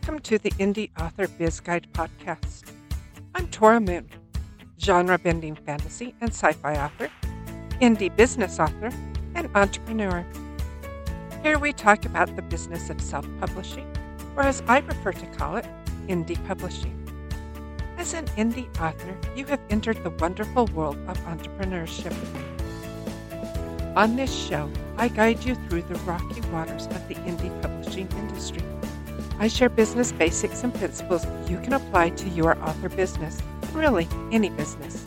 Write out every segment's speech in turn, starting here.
Welcome to the Indie Author Biz Guide podcast. I'm Tora Moon, genre bending fantasy and sci fi author, indie business author, and entrepreneur. Here we talk about the business of self publishing, or as I prefer to call it, indie publishing. As an indie author, you have entered the wonderful world of entrepreneurship. On this show, I guide you through the rocky waters of the indie publishing industry. I share business basics and principles you can apply to your author business, really any business.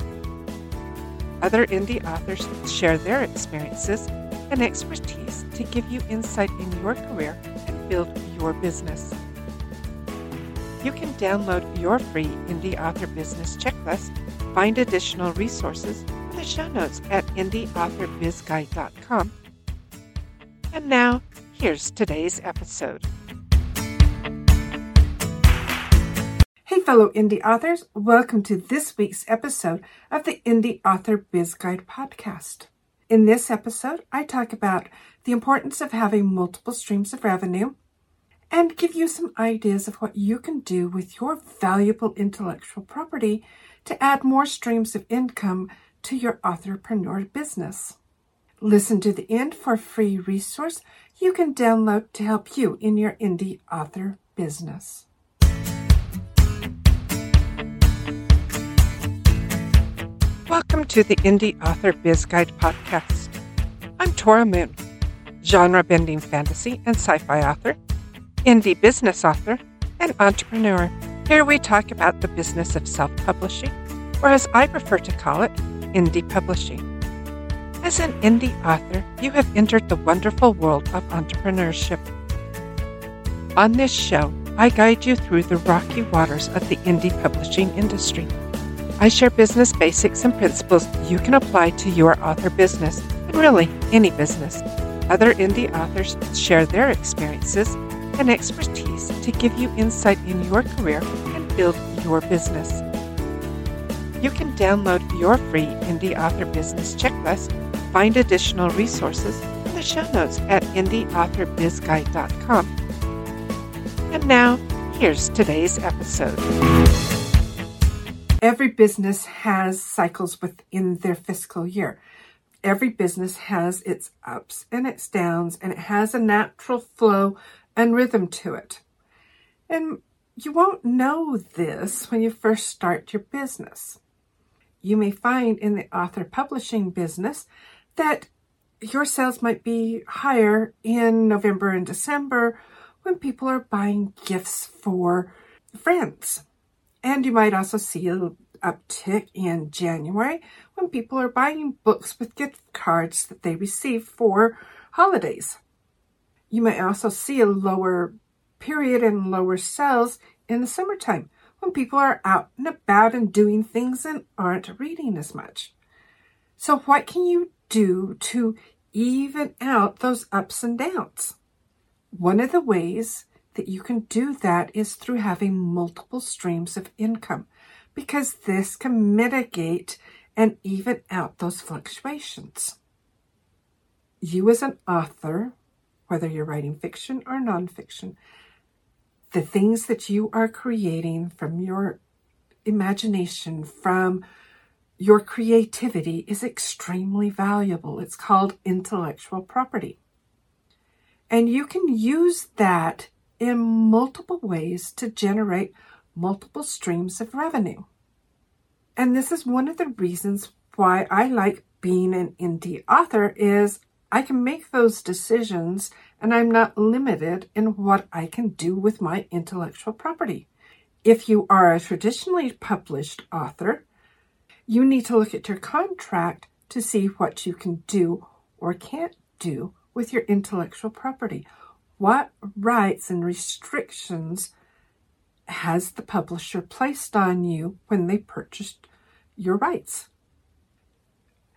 Other indie authors share their experiences and expertise to give you insight in your career and build your business. You can download your free Indie Author Business Checklist, find additional resources in the show notes at indieauthorbizguide.com. And now, here's today's episode. Fellow indie authors, welcome to this week's episode of the Indie Author Biz Guide podcast. In this episode, I talk about the importance of having multiple streams of revenue and give you some ideas of what you can do with your valuable intellectual property to add more streams of income to your authorpreneur business. Listen to the end for a free resource you can download to help you in your indie author business. Welcome to the Indie Author Biz Guide podcast. I'm Tora Moon, genre bending fantasy and sci fi author, indie business author, and entrepreneur. Here we talk about the business of self publishing, or as I prefer to call it, indie publishing. As an indie author, you have entered the wonderful world of entrepreneurship. On this show, I guide you through the rocky waters of the indie publishing industry. I share business basics and principles you can apply to your author business, and really any business. Other indie authors share their experiences and expertise to give you insight in your career and build your business. You can download your free Indie Author Business Checklist, find additional resources in the show notes at indieauthorbizguide.com. And now, here's today's episode. Every business has cycles within their fiscal year. Every business has its ups and its downs, and it has a natural flow and rhythm to it. And you won't know this when you first start your business. You may find in the author publishing business that your sales might be higher in November and December when people are buying gifts for friends. And you might also see an uptick in January when people are buying books with gift cards that they receive for holidays. You may also see a lower period and lower sales in the summertime when people are out and about and doing things and aren't reading as much. So, what can you do to even out those ups and downs? One of the ways that you can do that is through having multiple streams of income because this can mitigate and even out those fluctuations. You, as an author, whether you're writing fiction or nonfiction, the things that you are creating from your imagination, from your creativity is extremely valuable. It's called intellectual property. And you can use that in multiple ways to generate multiple streams of revenue. And this is one of the reasons why I like being an indie author is I can make those decisions and I'm not limited in what I can do with my intellectual property. If you are a traditionally published author, you need to look at your contract to see what you can do or can't do with your intellectual property. What rights and restrictions has the publisher placed on you when they purchased your rights?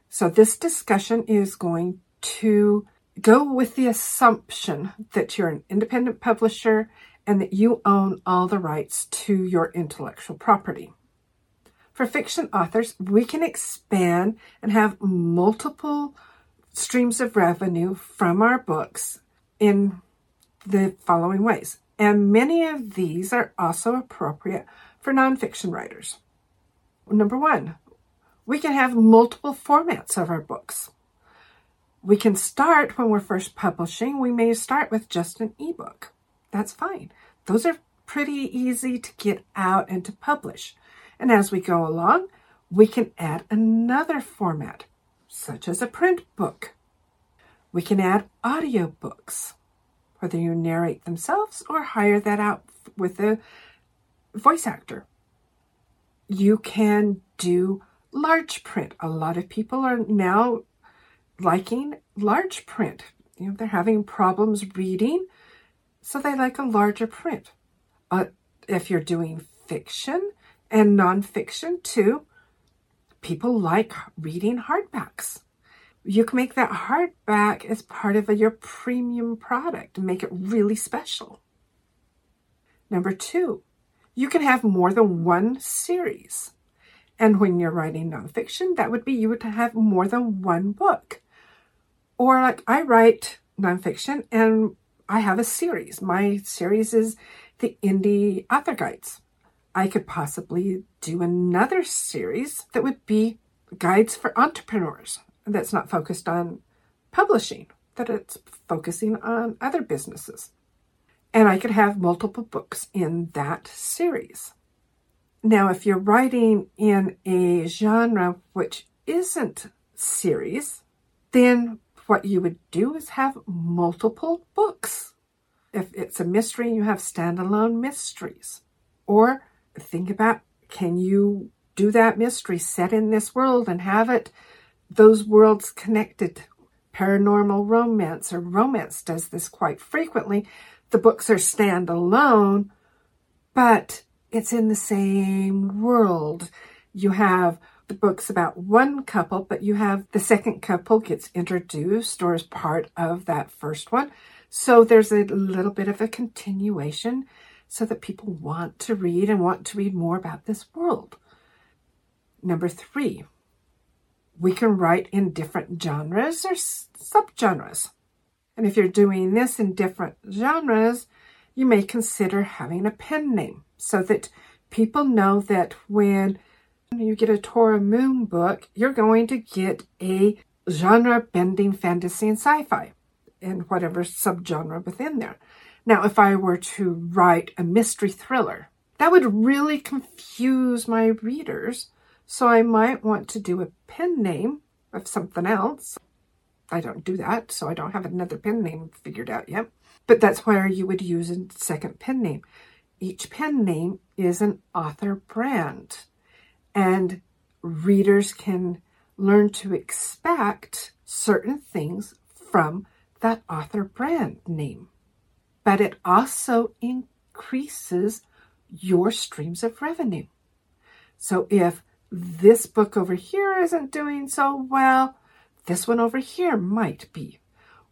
So, this discussion is going to go with the assumption that you're an independent publisher and that you own all the rights to your intellectual property. For fiction authors, we can expand and have multiple streams of revenue from our books in the following ways. And many of these are also appropriate for nonfiction writers. Number one, we can have multiple formats of our books. We can start when we're first publishing, we may start with just an ebook. That's fine. Those are pretty easy to get out and to publish. And as we go along, we can add another format, such as a print book. We can add audiobooks, whether you narrate themselves or hire that out with a voice actor. You can do large print. A lot of people are now liking large print. You know, they're having problems reading, so they like a larger print. Uh, if you're doing fiction and nonfiction too, people like reading hardbacks. You can make that hardback as part of a, your premium product and make it really special. Number two, you can have more than one series. And when you're writing nonfiction, that would be you would have more than one book. Or like I write nonfiction and I have a series. My series is the Indie Author Guides. I could possibly do another series that would be guides for entrepreneurs that's not focused on publishing, that it's focusing on other businesses. And I could have multiple books in that series. Now, if you're writing in a genre which isn't series, then what you would do is have multiple books. If it's a mystery, you have standalone mysteries. Or think about can you do that mystery set in this world and have it those worlds connected? Paranormal romance or romance does this quite frequently. The books are standalone, but it's in the same world. You have the books about one couple, but you have the second couple gets introduced or is part of that first one. So there's a little bit of a continuation so that people want to read and want to read more about this world. Number three, we can write in different genres or subgenres. And if you're doing this in different genres, you may consider having a pen name so that people know that when you get a Tora Moon book, you're going to get a genre bending fantasy and sci fi and whatever subgenre within there. Now, if I were to write a mystery thriller, that would really confuse my readers. So I might want to do a pen name of something else. I don't do that, so I don't have another pen name figured out yet. But that's where you would use a second pen name. Each pen name is an author brand and readers can learn to expect certain things from that author brand name. But it also increases your streams of revenue. So if this book over here isn't doing so well, this one over here might be.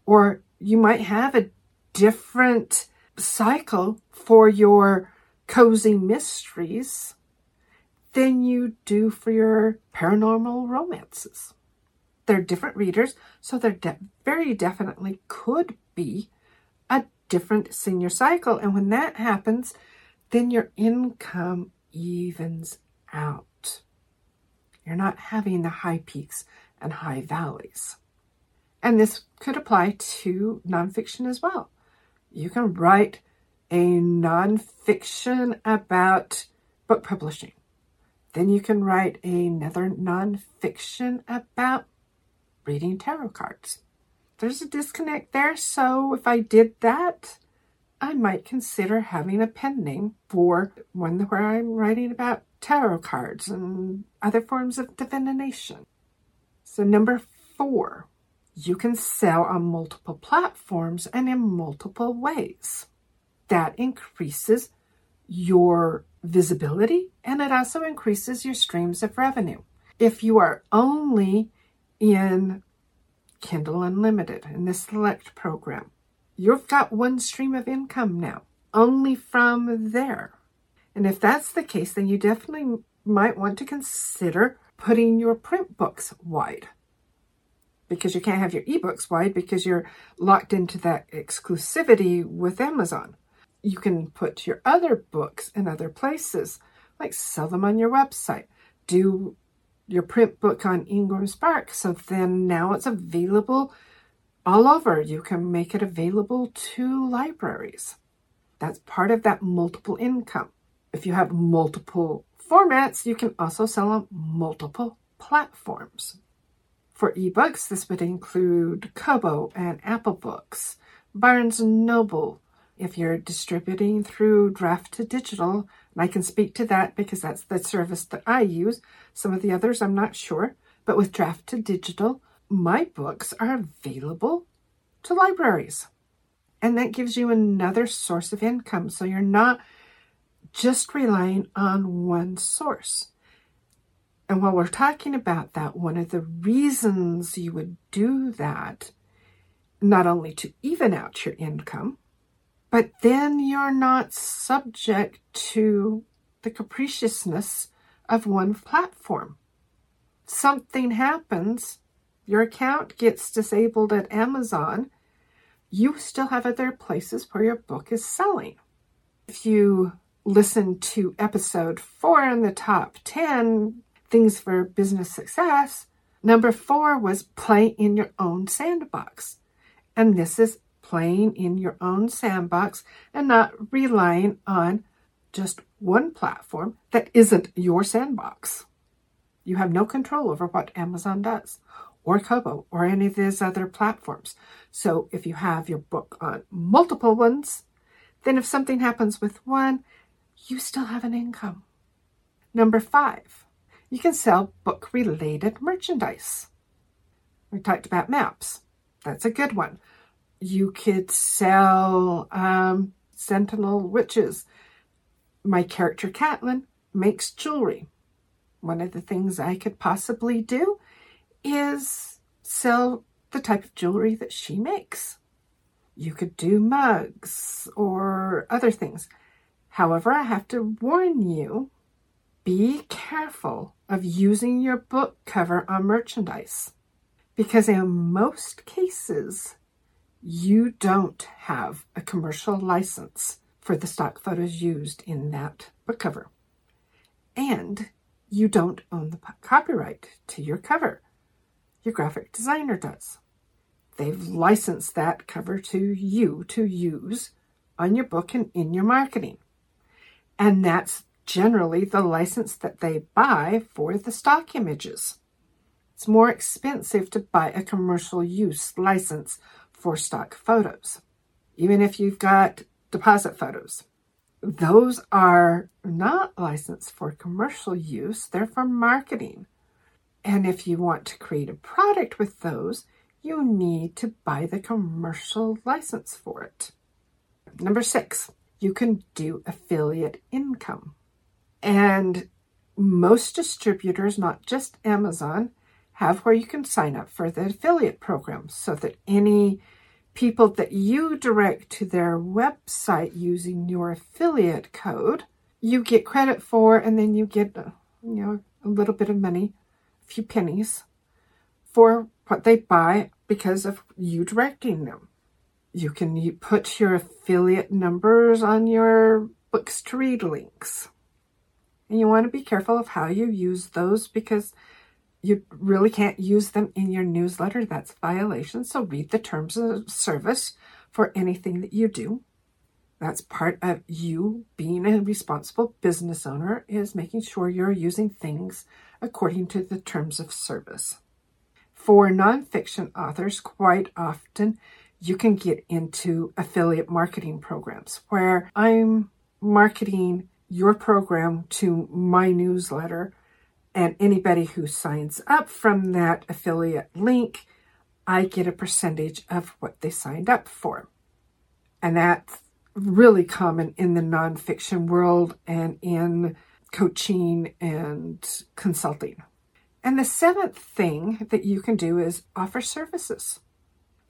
Or you might have a different cycle for your cozy mysteries than you do for your paranormal romances. They're different readers, so there de- very definitely could be a different senior cycle. And when that happens, then your income evens out. You're not having the high peaks and high valleys. And this could apply to nonfiction as well. You can write a nonfiction about book publishing then you can write another nonfiction about reading tarot cards. There's a disconnect there, so if I did that, I might consider having a pen name for one where I'm writing about tarot cards and other forms of divination. So, number four, you can sell on multiple platforms and in multiple ways. That increases your visibility and it also increases your streams of revenue. If you are only in Kindle Unlimited in the Select program, you've got one stream of income now, only from there. And if that's the case, then you definitely might want to consider putting your print books wide because you can't have your ebooks wide because you're locked into that exclusivity with Amazon. You can put your other books in other places, like sell them on your website. Do your print book on Ingram Spark. So then now it's available all over. You can make it available to libraries. That's part of that multiple income. If you have multiple formats, you can also sell on multiple platforms. For ebooks, this would include Kobo and Apple Books, Barnes & Noble. If you're distributing through Draft to Digital, and I can speak to that because that's the service that I use. Some of the others I'm not sure. But with Draft to Digital, my books are available to libraries. And that gives you another source of income. So you're not just relying on one source. And while we're talking about that, one of the reasons you would do that, not only to even out your income, but then you're not subject to the capriciousness of one platform. Something happens, your account gets disabled at Amazon, you still have other places where your book is selling. If you listen to episode four in the top 10 things for business success, number four was play in your own sandbox. And this is playing in your own sandbox and not relying on just one platform that isn't your sandbox. You have no control over what Amazon does or Kobo or any of these other platforms. So if you have your book on multiple ones, then if something happens with one, you still have an income. Number five, you can sell book related merchandise. We talked about maps. That's a good one you could sell um, Sentinel Witches. My character Catelyn makes jewelry. One of the things I could possibly do is sell the type of jewelry that she makes. You could do mugs or other things. However, I have to warn you be careful of using your book cover on merchandise because in most cases, you don't have a commercial license for the stock photos used in that book cover. And you don't own the copyright to your cover. Your graphic designer does. They've licensed that cover to you to use on your book and in your marketing. And that's generally the license that they buy for the stock images. It's more expensive to buy a commercial use license for stock photos. Even if you've got Depositphotos, those are not licensed for commercial use, they're for marketing. And if you want to create a product with those, you need to buy the commercial license for it. Number six, you can do affiliate income. And most distributors, not just Amazon, have where you can sign up for the affiliate program so that any people that you direct to their website using your affiliate code, you get credit for, and then you get, uh, you know, a little bit of money, a few pennies for what they buy because of you directing them. You can put your affiliate numbers on your Books2Read links. And you want to be careful of how you use those because you really can't use them in your newsletter. That's violation. So read the terms of service for anything that you do. That's part of you being a responsible business owner is making sure you're using things according to the terms of service. For nonfiction authors, quite often you can get into affiliate marketing programs where I'm marketing your program to my newsletter and anybody who signs up from that affiliate link, I get a percentage of what they signed up for. And that's really common in the nonfiction world and in coaching and consulting. And the seventh thing that you can do is offer services.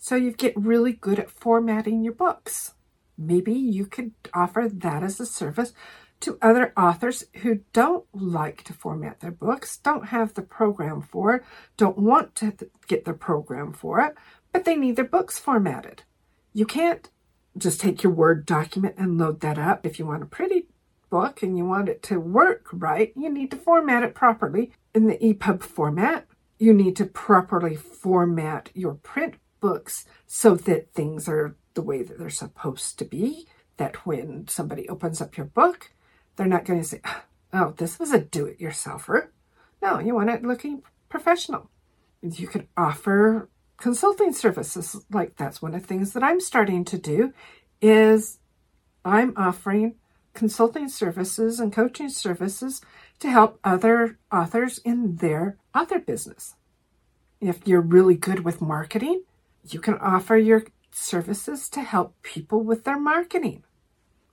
So you get really good at formatting your books. Maybe you could offer that as a service to other authors who don't like to format their books, don't have the program for it, don't want to get the program for it, but they need their books formatted. You can't just take your Word document and load that up. If you want a pretty book and you want it to work right, you need to format it properly in the EPUB format. You need to properly format your print books so that things are the way that they're supposed to be. That when somebody opens up your book, they're not going to say, ah, oh, this was a do it yourselfer. No, you want it looking professional. You could offer consulting services like that's one of the things that I'm starting to do is I'm offering consulting services and coaching services to help other authors in their author business. If you're really good with marketing, you can offer your services to help people with their marketing.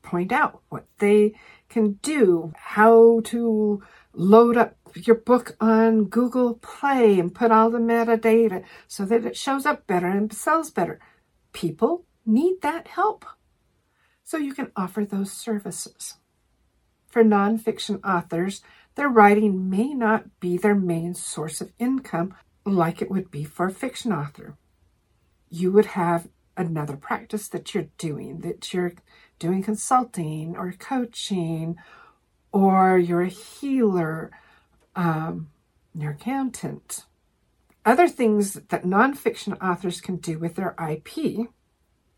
Point out what they can do, how to load up your book on Google Play and put all the metadata so that it shows up better and sells better. People need that help. So you can offer those services. For nonfiction authors, their writing may not be their main source of income like it would be for a fiction author. You would have another practice that you're doing, that you're doing consulting or coaching, or you're a healer, um, your accountant. Other things that nonfiction authors can do with their IP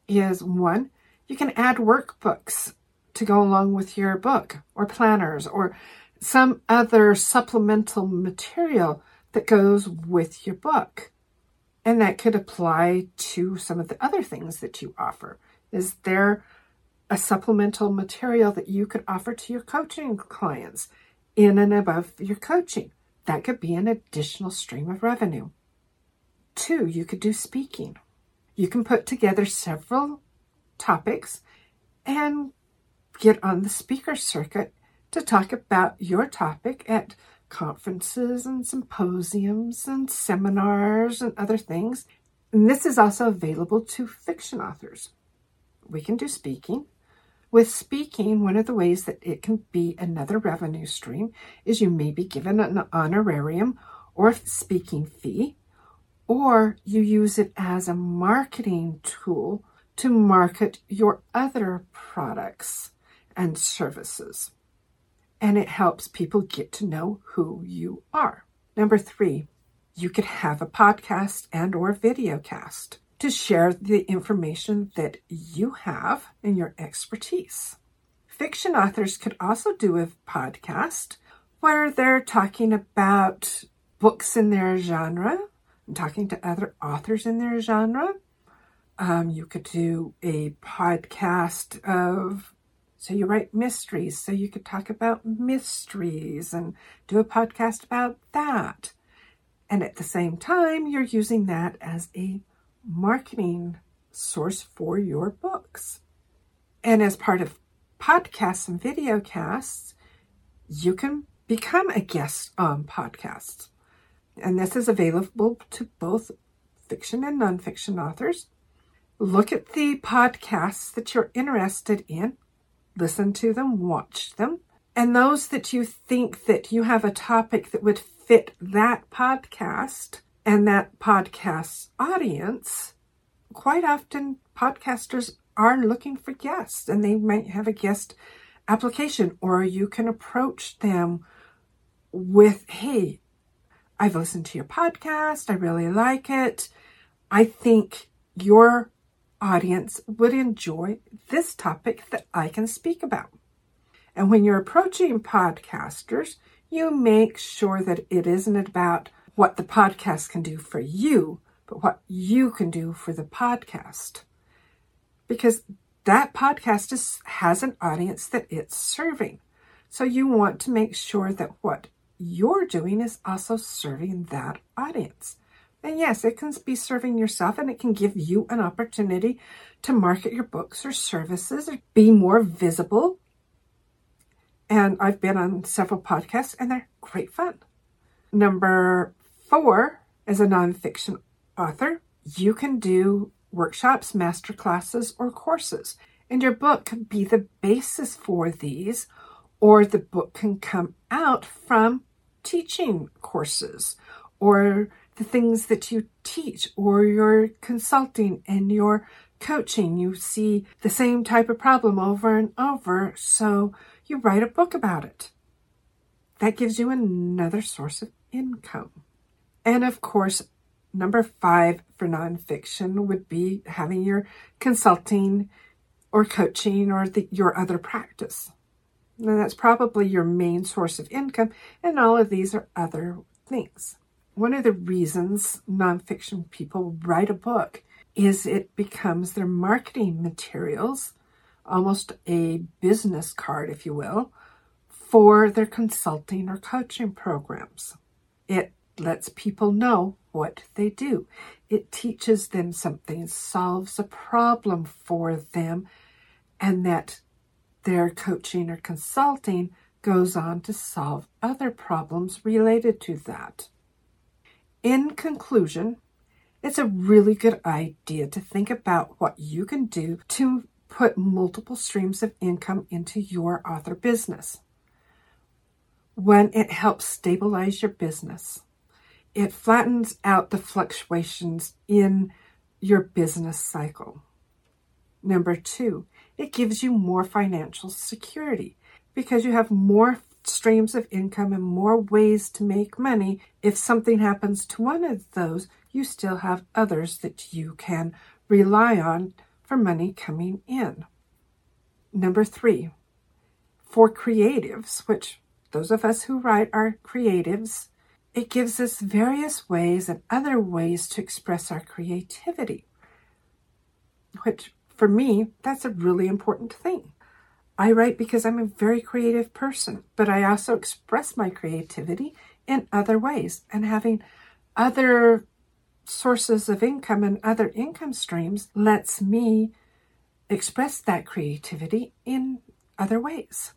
is one, you can add workbooks to go along with your book or planners or some other supplemental material that goes with your book. And that could apply to some of the other things that you offer. Is there a supplemental material that you could offer to your coaching clients in and above your coaching? That could be an additional stream of revenue. Two, you could do speaking. You can put together several topics and get on the speaker circuit to talk about your topic at conferences and symposiums and seminars and other things. And this is also available to fiction authors. We can do speaking. With speaking, one of the ways that it can be another revenue stream is you may be given an honorarium or speaking fee, or you use it as a marketing tool to market your other products and services and it helps people get to know who you are. Number three, you could have a podcast and or video cast to share the information that you have and your expertise. Fiction authors could also do a podcast where they're talking about books in their genre and talking to other authors in their genre. Um, you could do a podcast of so you write mysteries, so you could talk about mysteries and do a podcast about that. And at the same time, you're using that as a marketing source for your books. And as part of podcasts and video casts, you can become a guest on podcasts. And this is available to both fiction and nonfiction authors. Look at the podcasts that you're interested in listen to them, watch them. And those that you think that you have a topic that would fit that podcast and that podcast's audience, quite often podcasters are looking for guests and they might have a guest application or you can approach them with, Hey, I've listened to your podcast. I really like it. I think your audience would enjoy this topic that I can speak about. And when you're approaching podcasters, you make sure that it isn't about what the podcast can do for you, but what you can do for the podcast. Because that podcast is, has an audience that it's serving. So you want to make sure that what you're doing is also serving that audience. And yes, it can be serving yourself and it can give you an opportunity to market your books or services or be more visible. And I've been on several podcasts and they're great fun. Number four, as a nonfiction author, you can do workshops, master classes, or courses. And your book can be the basis for these, or the book can come out from teaching courses or the things that you teach or your consulting and your coaching. You see the same type of problem over and over, so you write a book about it. That gives you another source of income. And of course, number five for nonfiction would be having your consulting or coaching or the, your other practice. And that's probably your main source of income, and all of these are other things. One of the reasons nonfiction people write a book is it becomes their marketing materials, almost a business card, if you will, for their consulting or coaching programs. It lets people know what they do. It teaches them something, solves a problem for them, and that their coaching or consulting goes on to solve other problems related to that. In conclusion, it's a really good idea to think about what you can do to put multiple streams of income into your author business. When it helps stabilize your business, it flattens out the fluctuations in your business cycle. Number two, it gives you more financial security because you have more streams of income and more ways to make money. If something happens to one of those, you still have others that you can rely on for money coming in. Number three, for creatives, which those of us who write are creatives, it gives us various ways and other ways to express our creativity, which for me, that's a really important thing. I write because I'm a very creative person, but I also express my creativity in other ways. And having other sources of income and other income streams lets me express that creativity in other ways.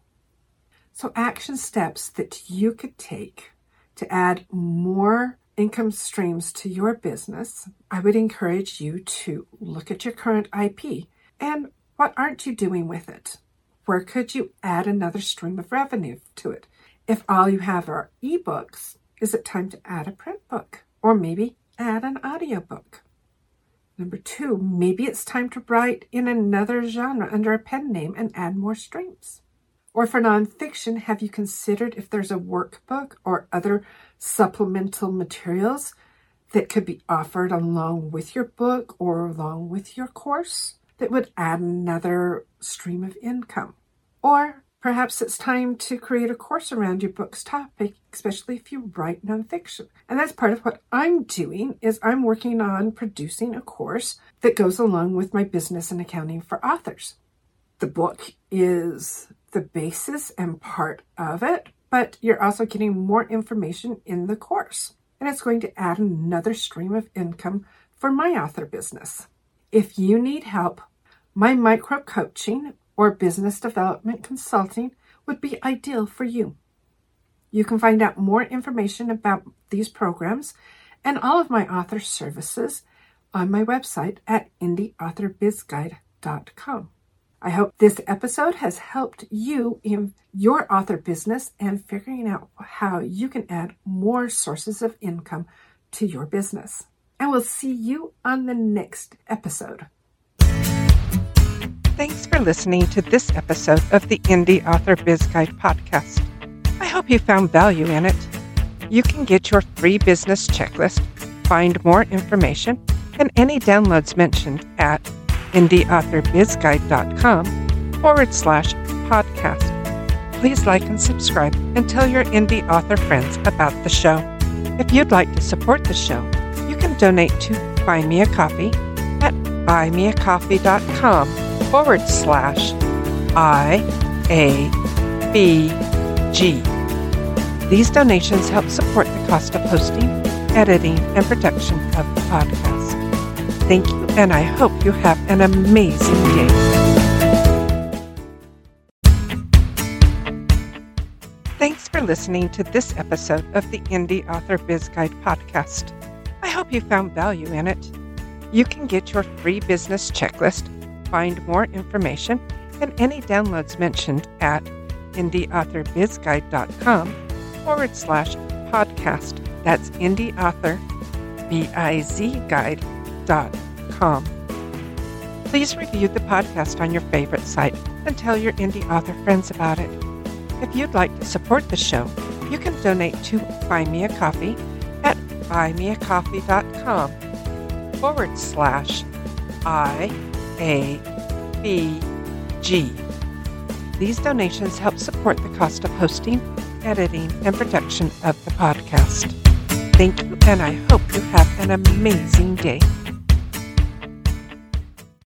So, action steps that you could take to add more income streams to your business, I would encourage you to look at your current IP and what aren't you doing with it? Where could you add another stream of revenue to it? If all you have are ebooks, is it time to add a print book or maybe add an audiobook? Number two, maybe it's time to write in another genre under a pen name and add more streams. Or for nonfiction, have you considered if there's a workbook or other supplemental materials that could be offered along with your book or along with your course that would add another stream of income? Or perhaps it's time to create a course around your book's topic, especially if you write nonfiction. And that's part of what I'm doing is I'm working on producing a course that goes along with my business and accounting for authors. The book is the basis and part of it, but you're also getting more information in the course. And it's going to add another stream of income for my author business. If you need help, my micro coaching or business development consulting would be ideal for you. You can find out more information about these programs and all of my author services on my website at indieauthorbizguide.com. I hope this episode has helped you in your author business and figuring out how you can add more sources of income to your business. And we'll see you on the next episode. Thanks for listening to this episode of the Indie Author Biz Guide podcast. I hope you found value in it. You can get your free business checklist, find more information, and any downloads mentioned at indieauthorbizguide.com forward slash podcast. Please like and subscribe and tell your indie author friends about the show. If you'd like to support the show, you can donate to Buy Me a Coffee at buymeacoffee.com forward slash I A B G. These donations help support the cost of hosting, editing, and production of the podcast. Thank you, and I hope you have an amazing day. Thanks for listening to this episode of the Indie Author Biz Guide podcast. Hope you found value in it. You can get your free business checklist, find more information, and any downloads mentioned at indieauthorbizguide.com forward slash podcast. That's indie author, B I Z guide com. Please review the podcast on your favorite site and tell your indie author friends about it. If you'd like to support the show, you can donate to Buy Me a Coffee buymeacoffee.com forward slash I A B G. These donations help support the cost of hosting, editing, and production of the podcast. Thank you, and I hope you have an amazing day.